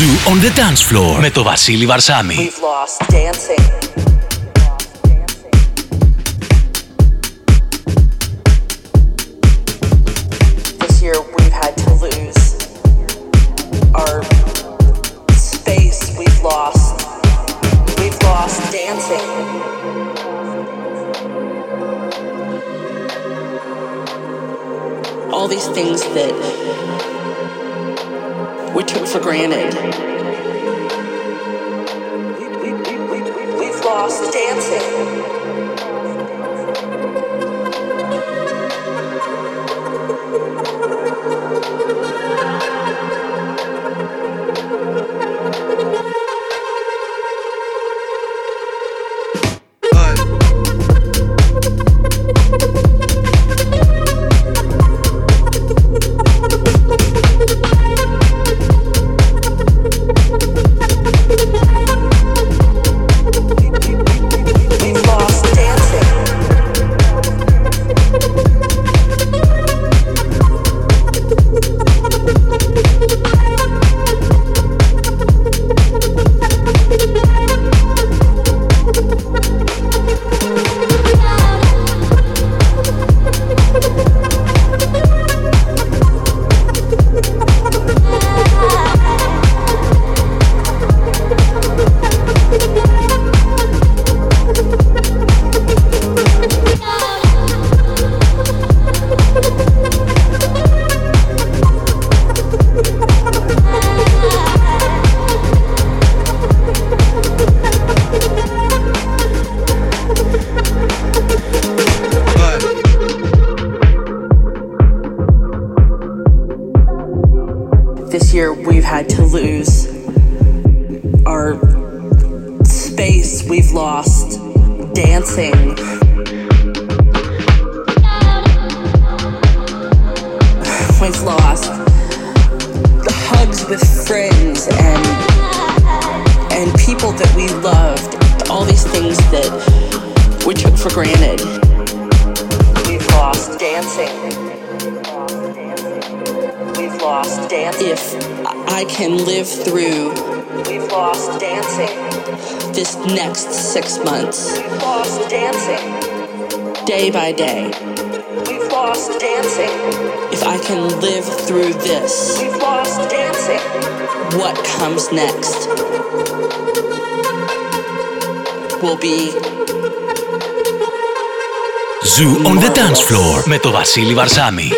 Zoo on the Dance Floor με το Βασίλη Βαρσάμη. We've lost dancing. Dancing. We've lost the hugs with friends and and people that we loved. All these things that we took for granted. We've lost dancing. We've lost dancing. If I can live through this next six months. We've lost dancing. Day by day. We've lost dancing. If I can live through this, we've lost dancing. What comes next will be. Zoo on the dance floor με το Βασίλη Βαρσάμη.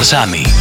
Marzami.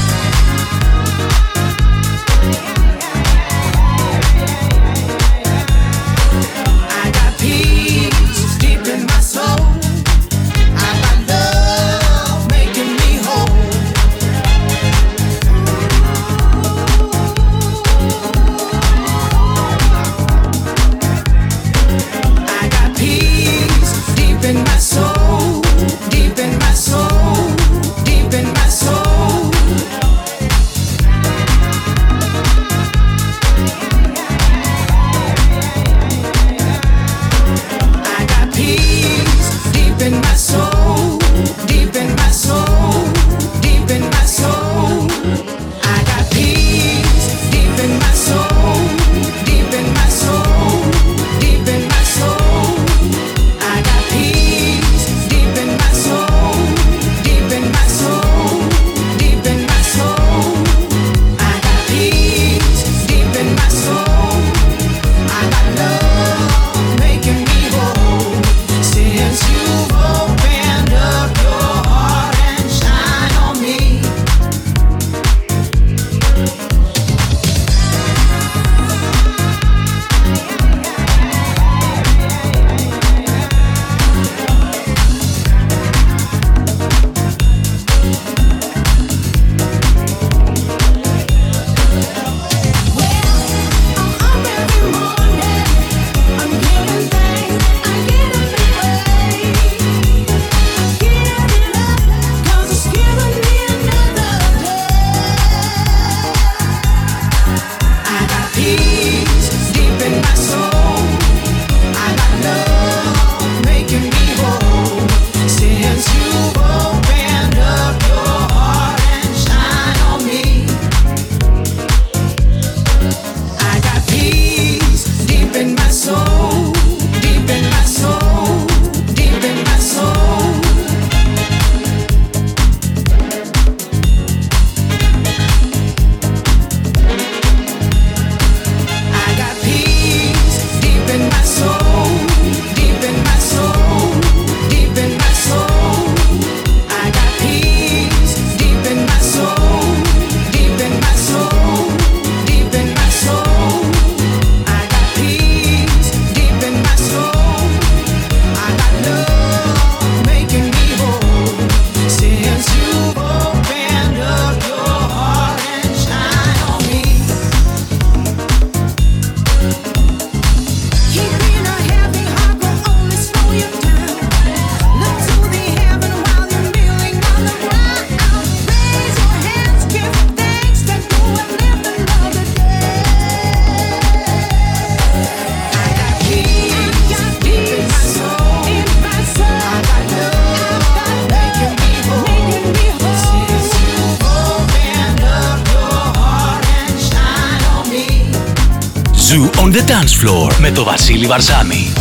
The Dance Floor με το Βασίλη Βαρζάμι.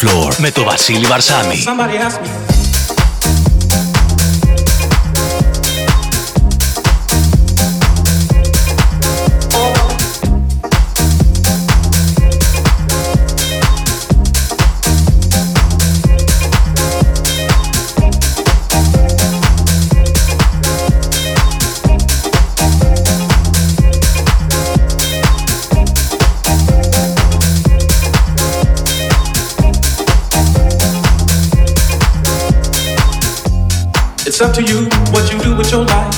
Floor με το Βασίλη Βαρσάμι. It's up to you what you do with your life.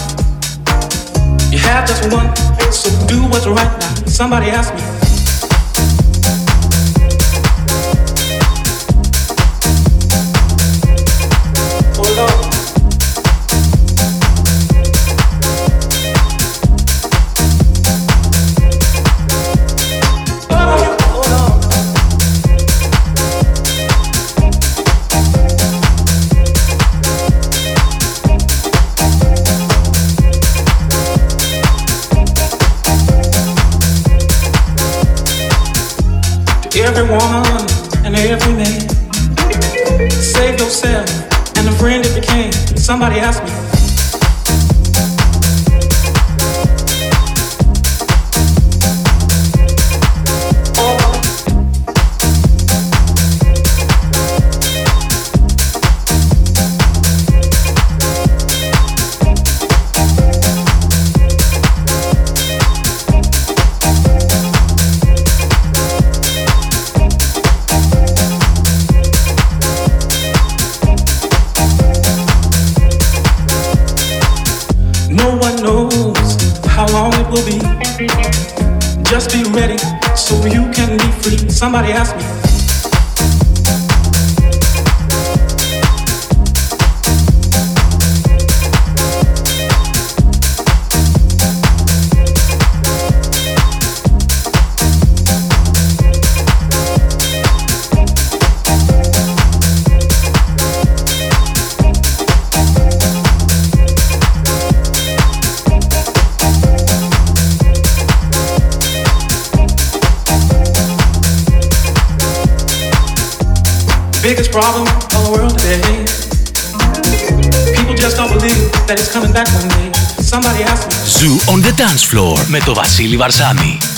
You have just one, so do what's right now. Somebody asked me. Zoo on the dance floor με το Βασίλη Βαρσάμι.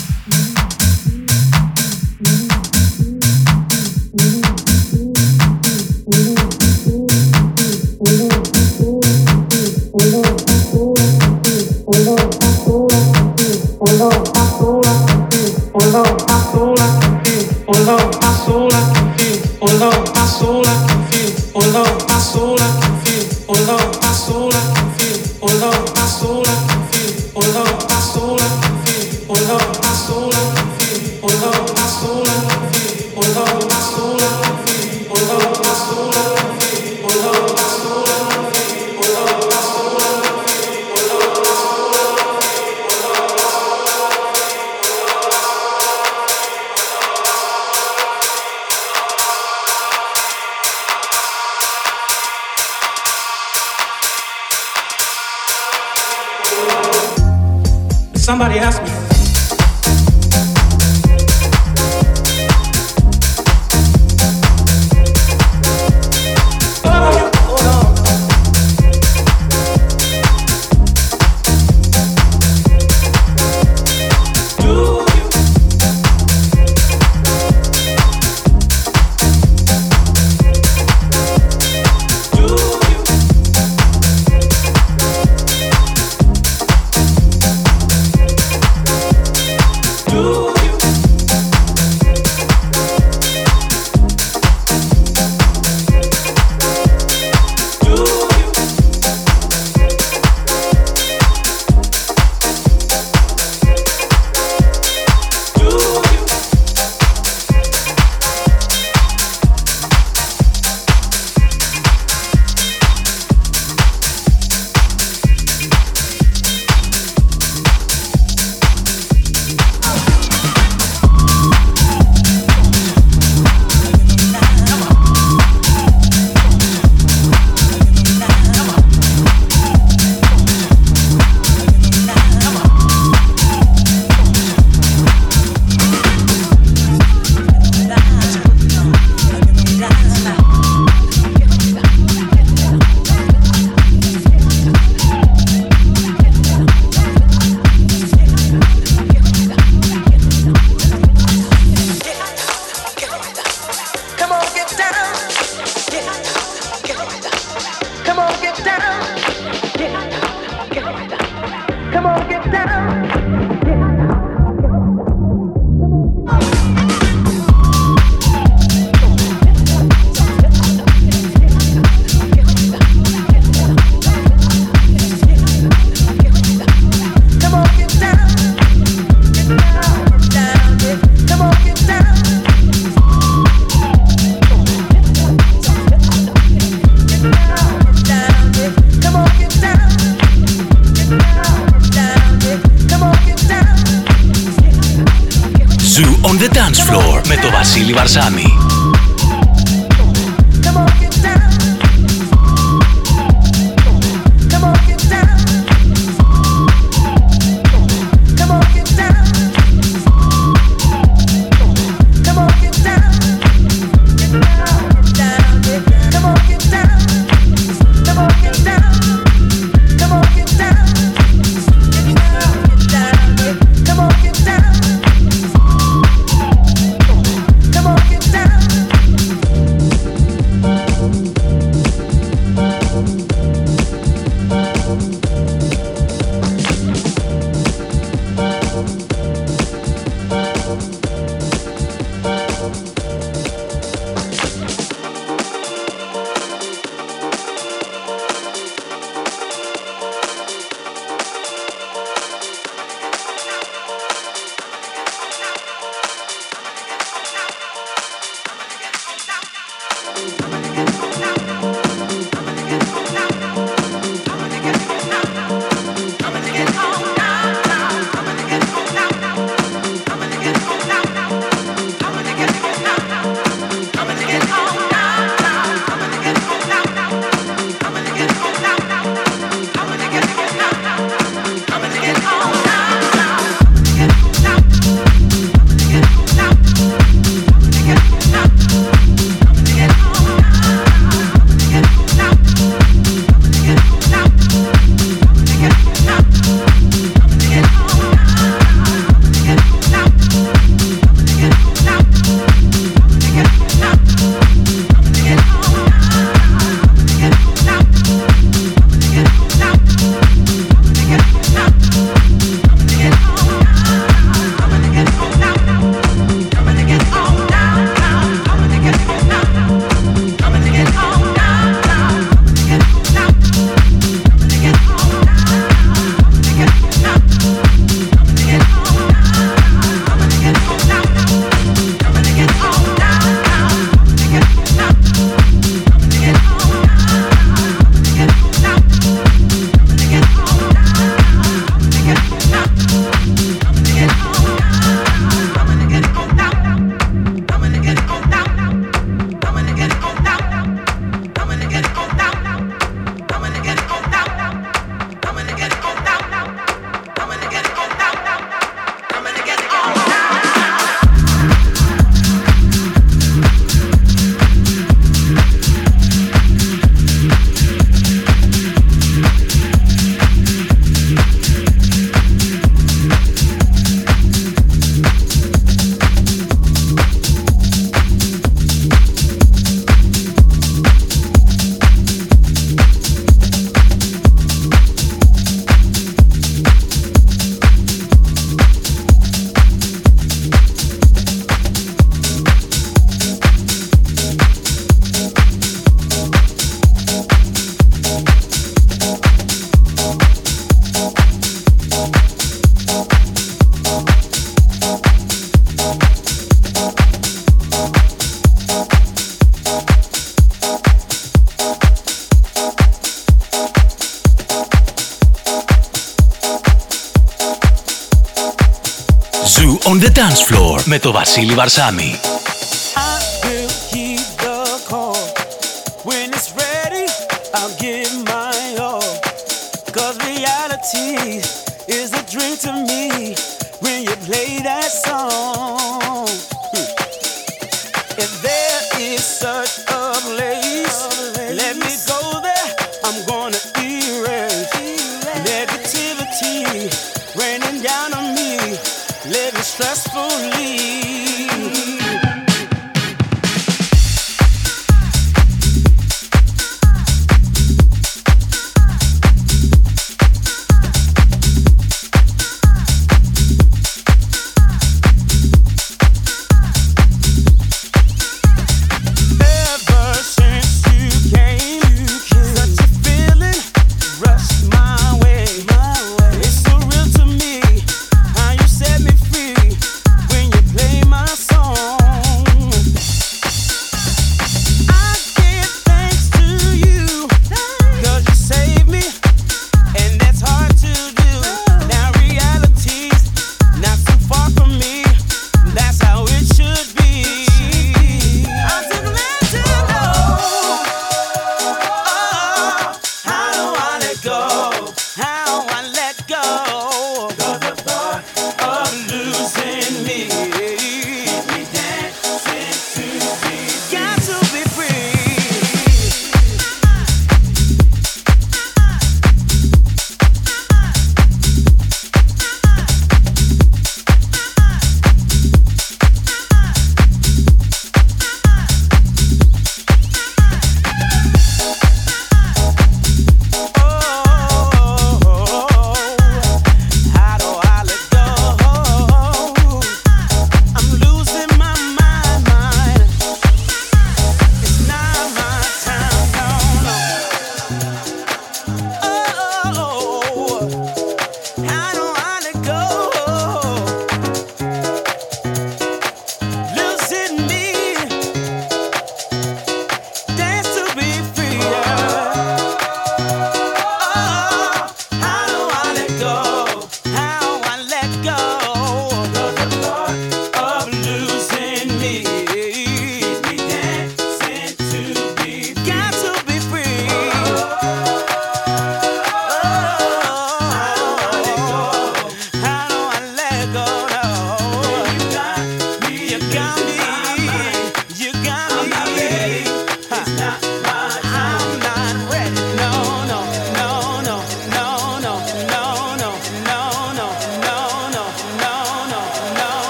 Basili Barsami.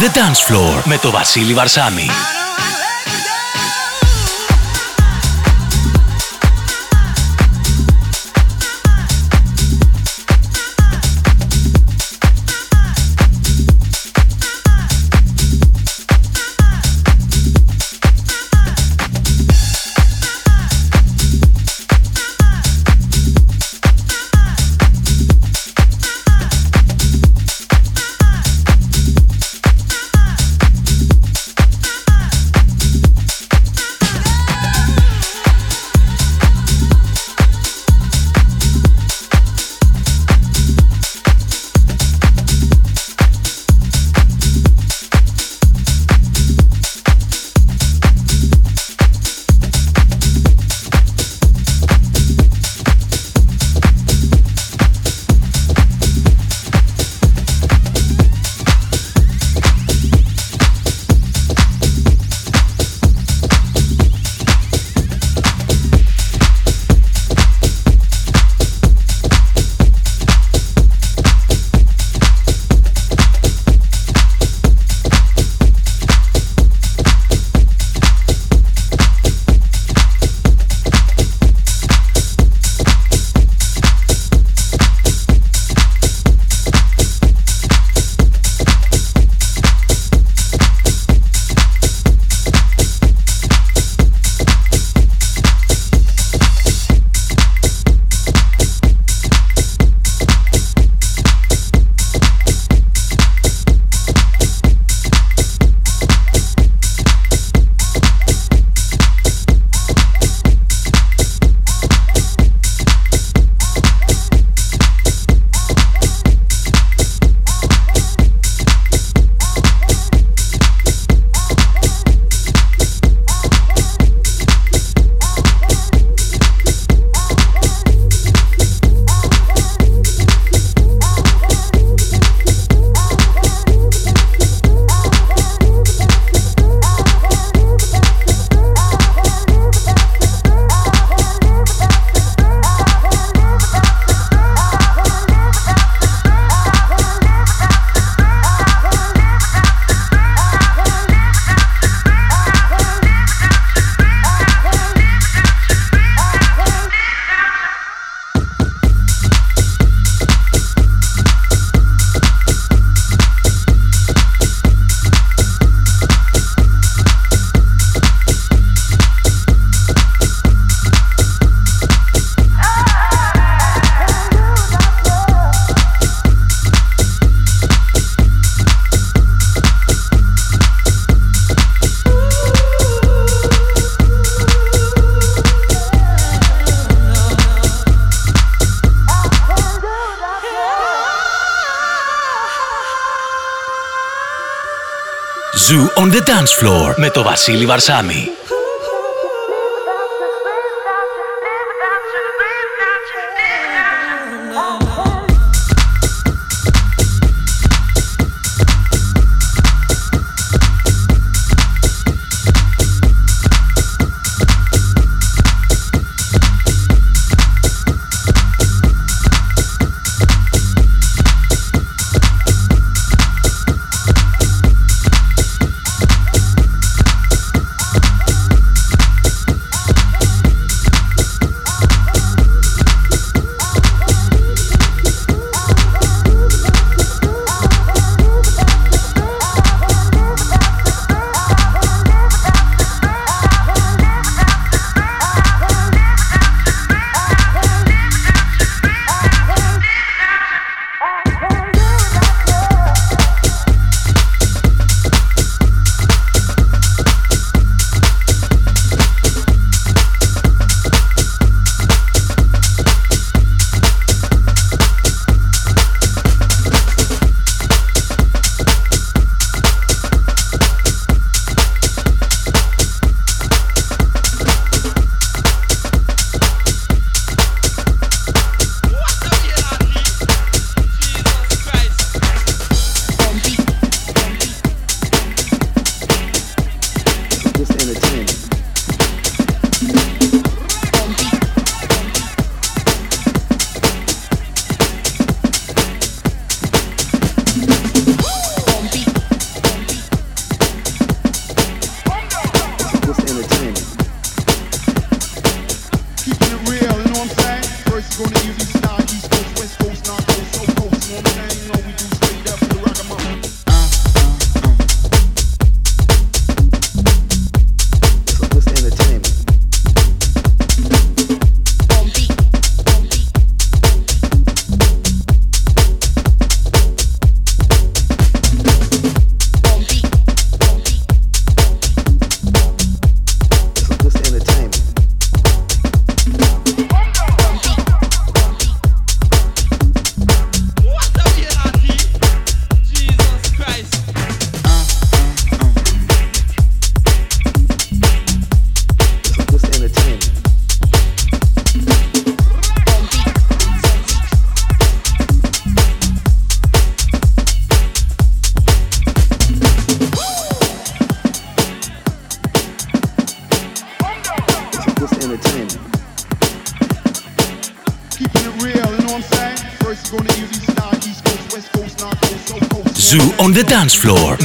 The dance floor με το Βασίλη Βαρσάμι. On the dance floor με το Βασίλη Βαρσάμι.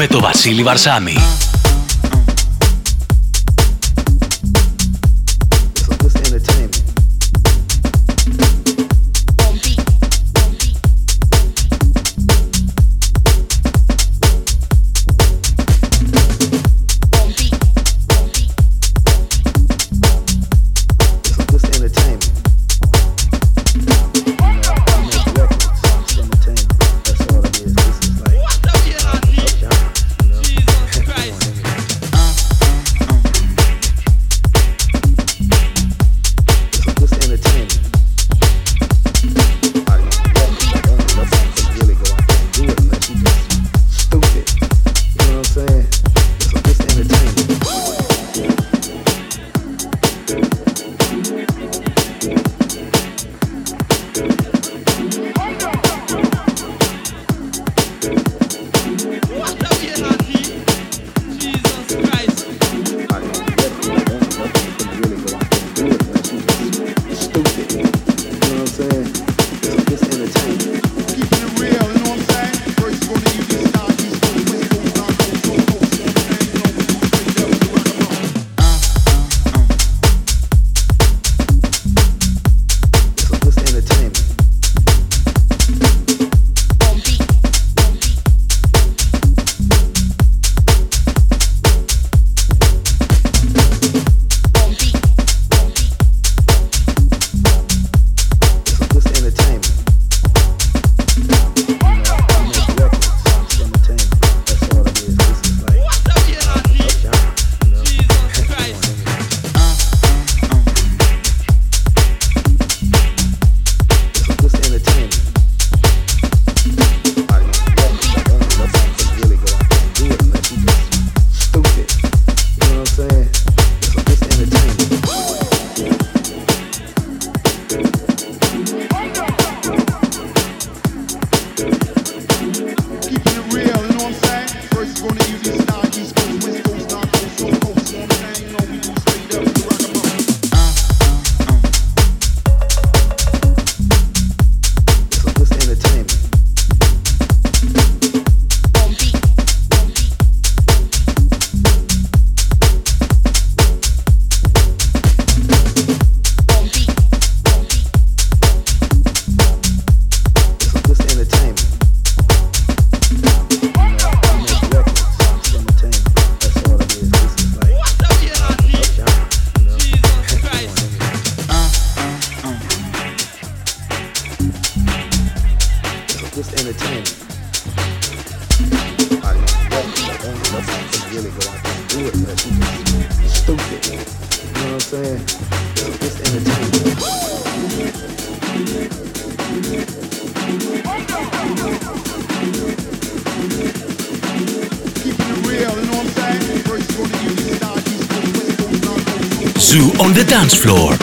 Με το Βασίλη Βαρσάμι.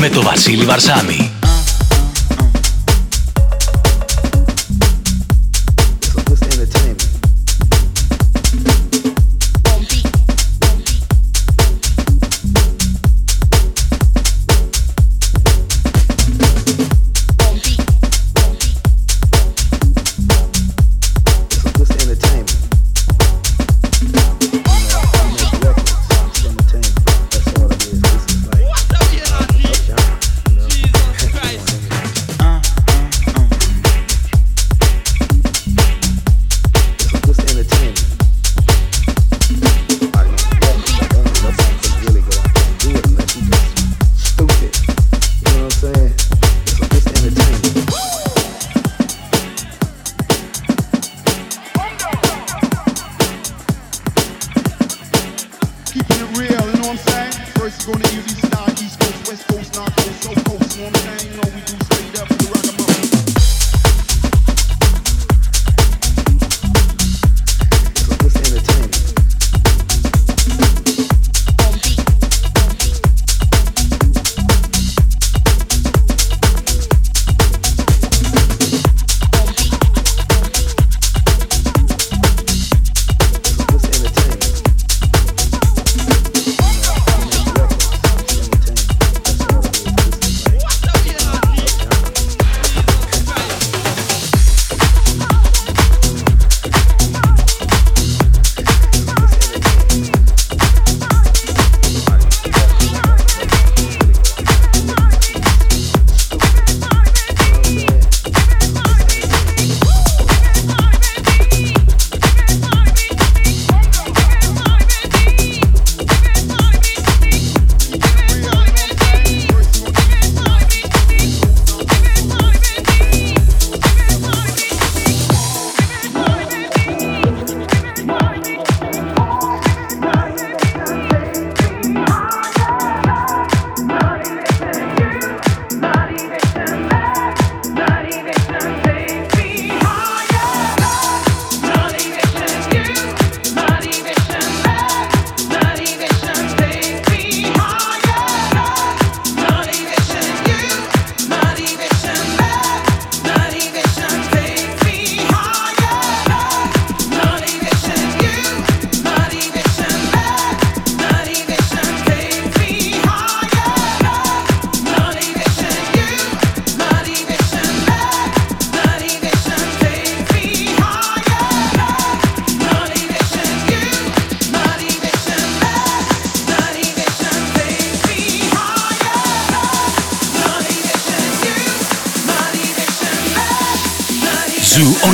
Με το Βασίλη Βαρσάμι.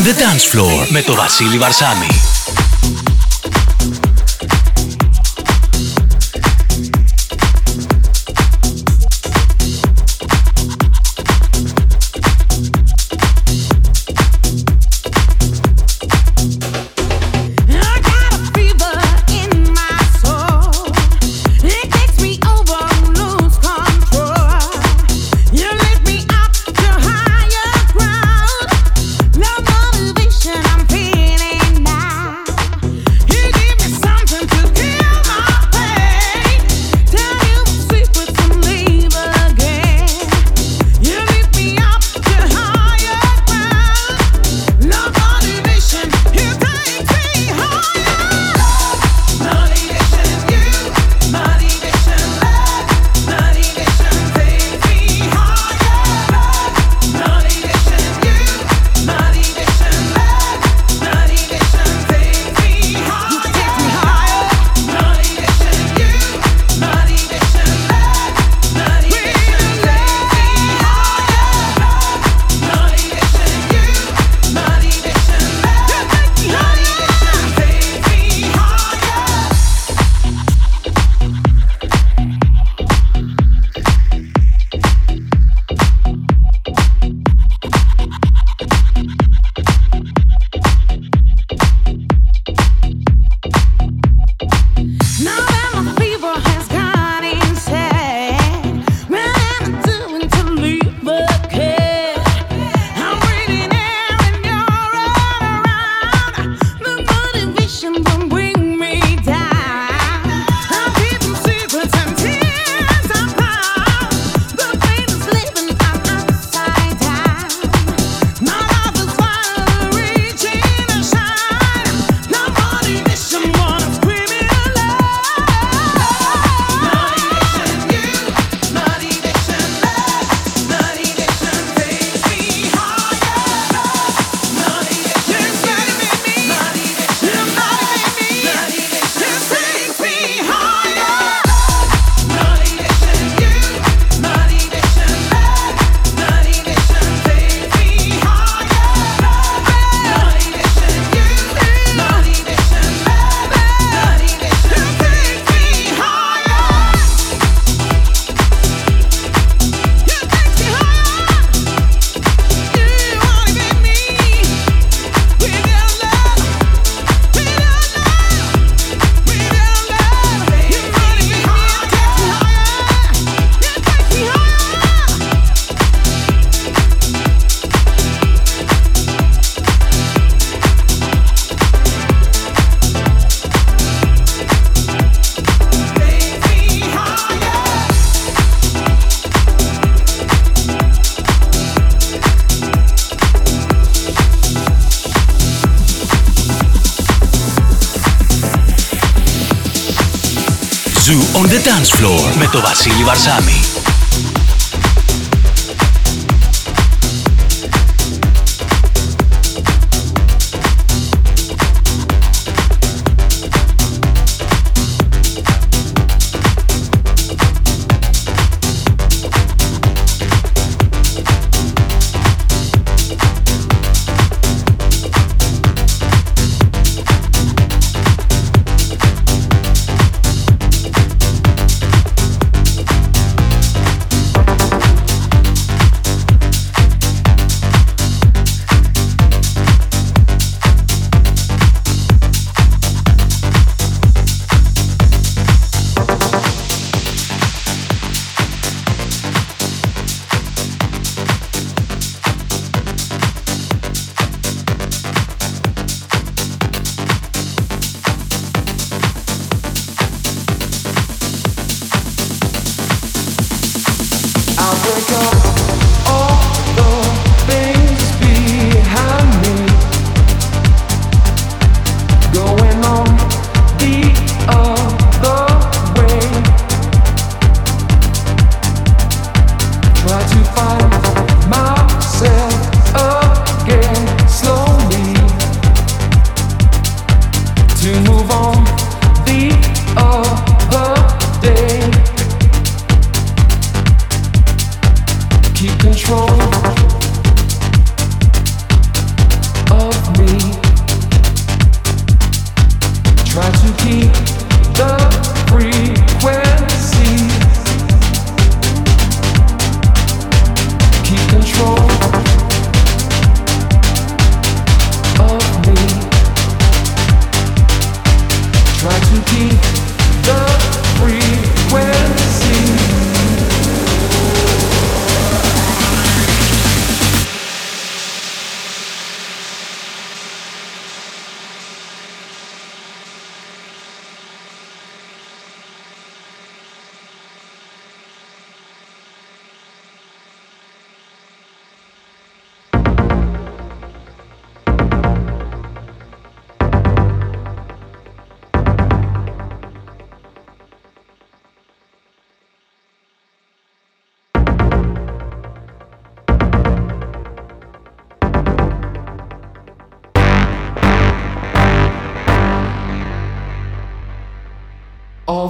The dance floor με το Βασίλη Βαρσάμι. Zoo on the Dance Floor με το Βασίλη Βαρζάμι.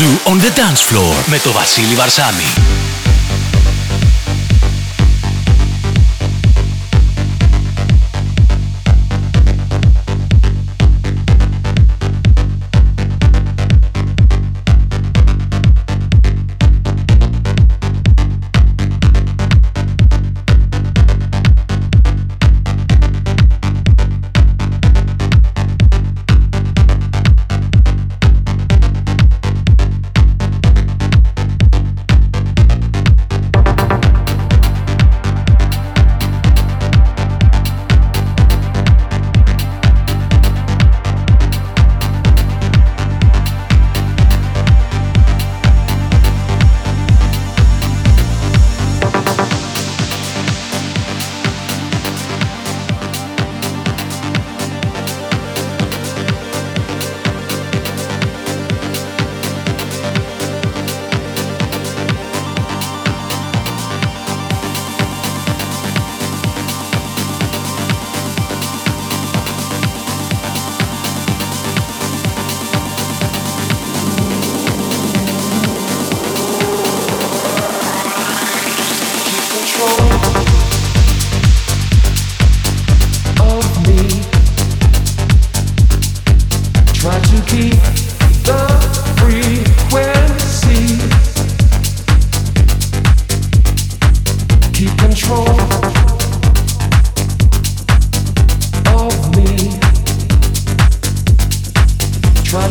Ζου on the dance floor με το Βασίλη Βαρσάμι.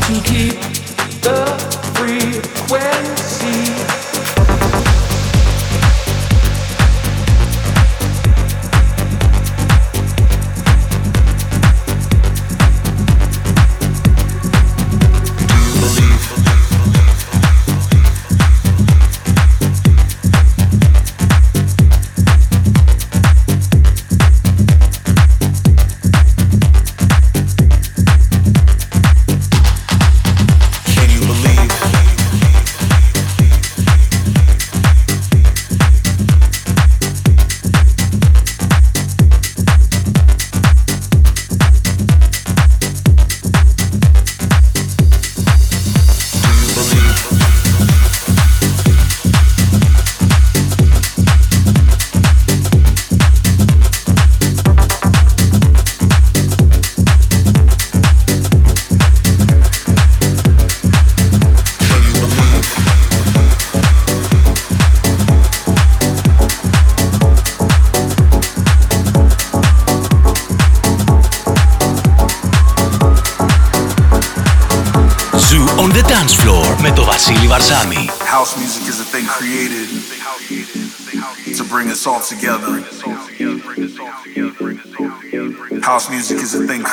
House music is a thing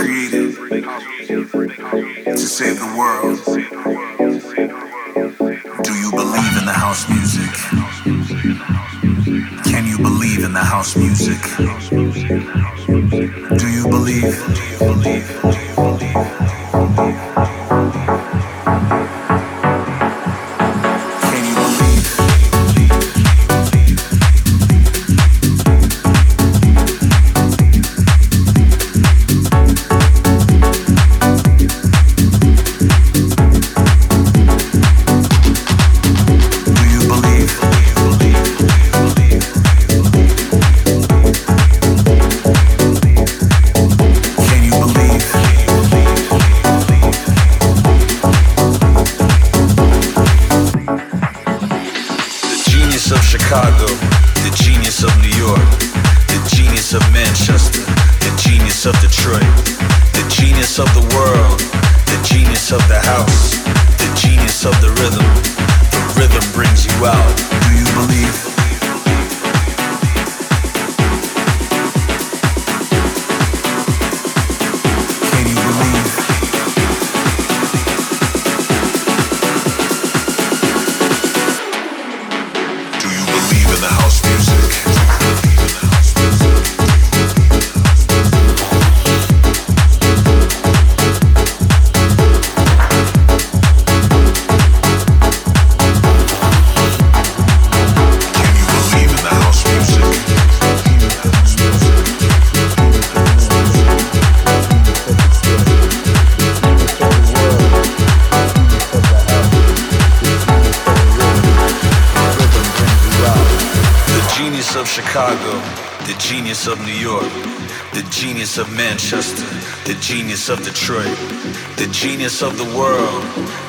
genius of the world,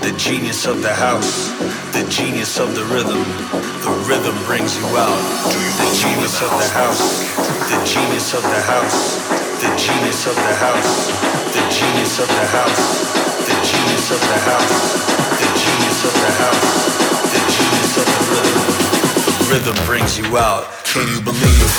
the genius of the house, the genius of the rhythm. The rhythm brings you out. The genius of the house, the genius of the house, the genius of the house, the genius of the house, the genius of the house, the genius of the house, the genius of the rhythm. The rhythm brings you out. Can you believe?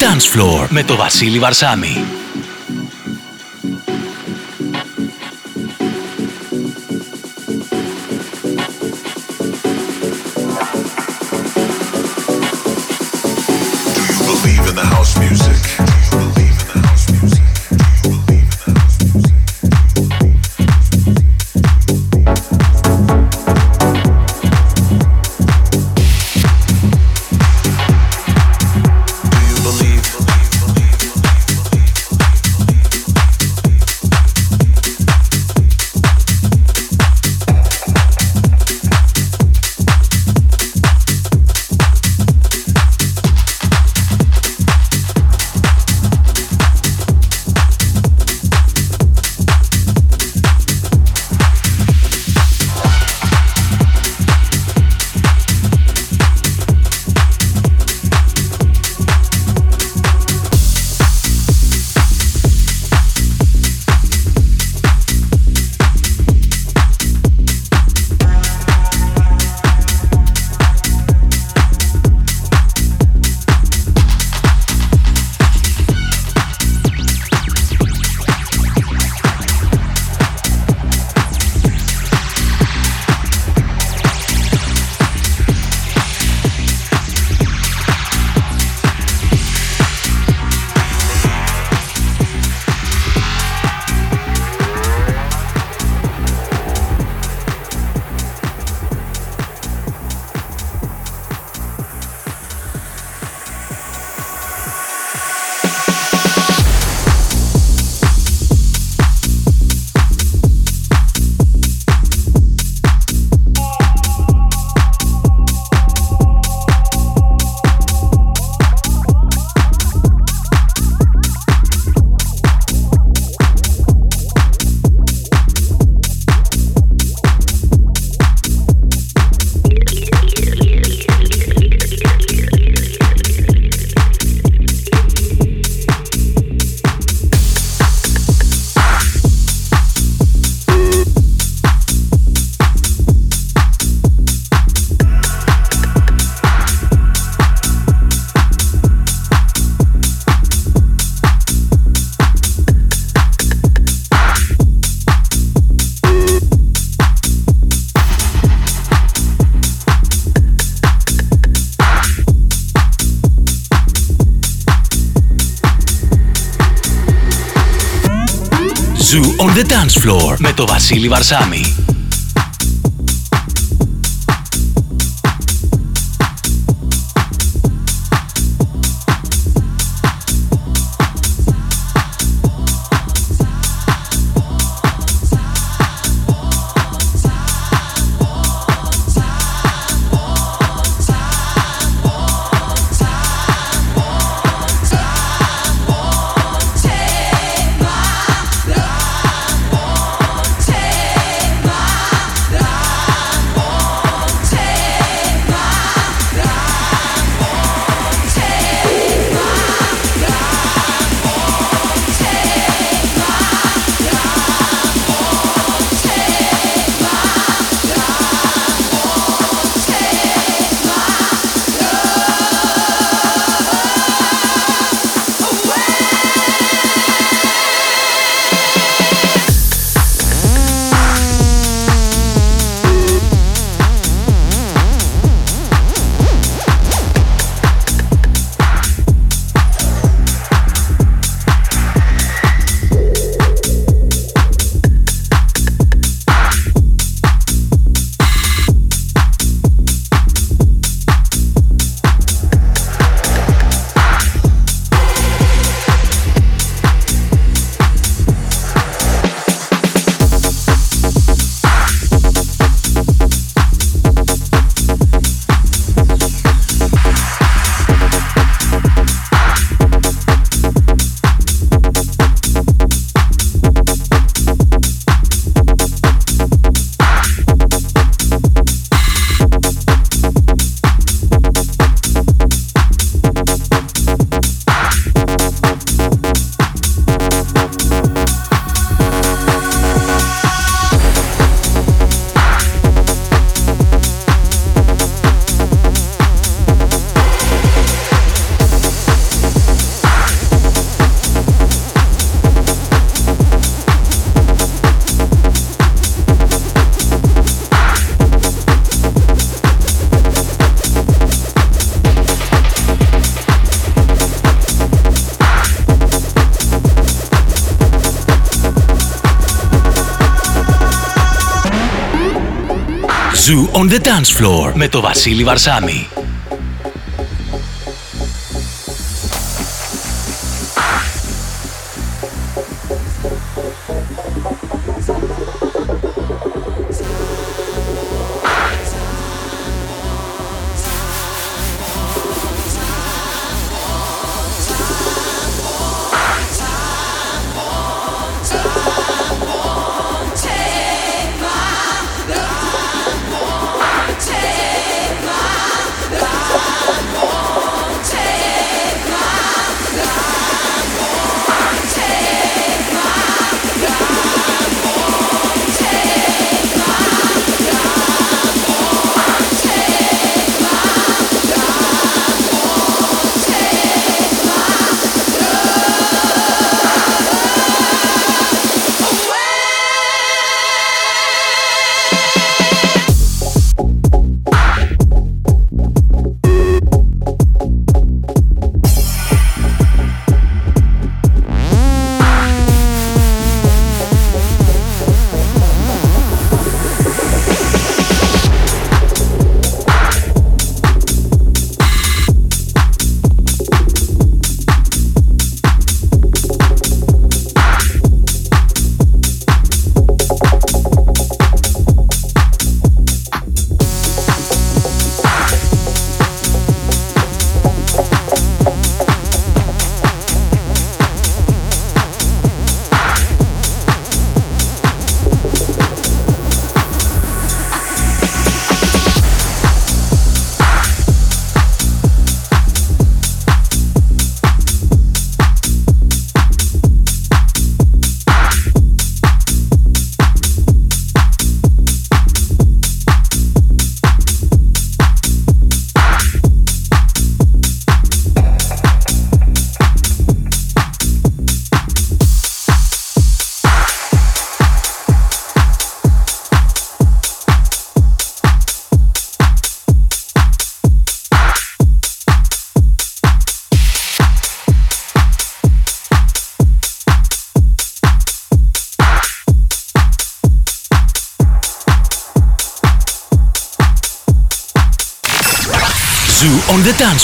Dance floor με το Βασίλη Βαρσάμι. Dance floor με το Βασίλη Βαρσάμι. The dance floor με το Βασίλη Βαρσάμι.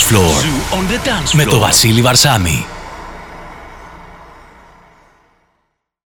Floor. Zoo on the dance floor. Με το Βασίλη Βαρσάμι.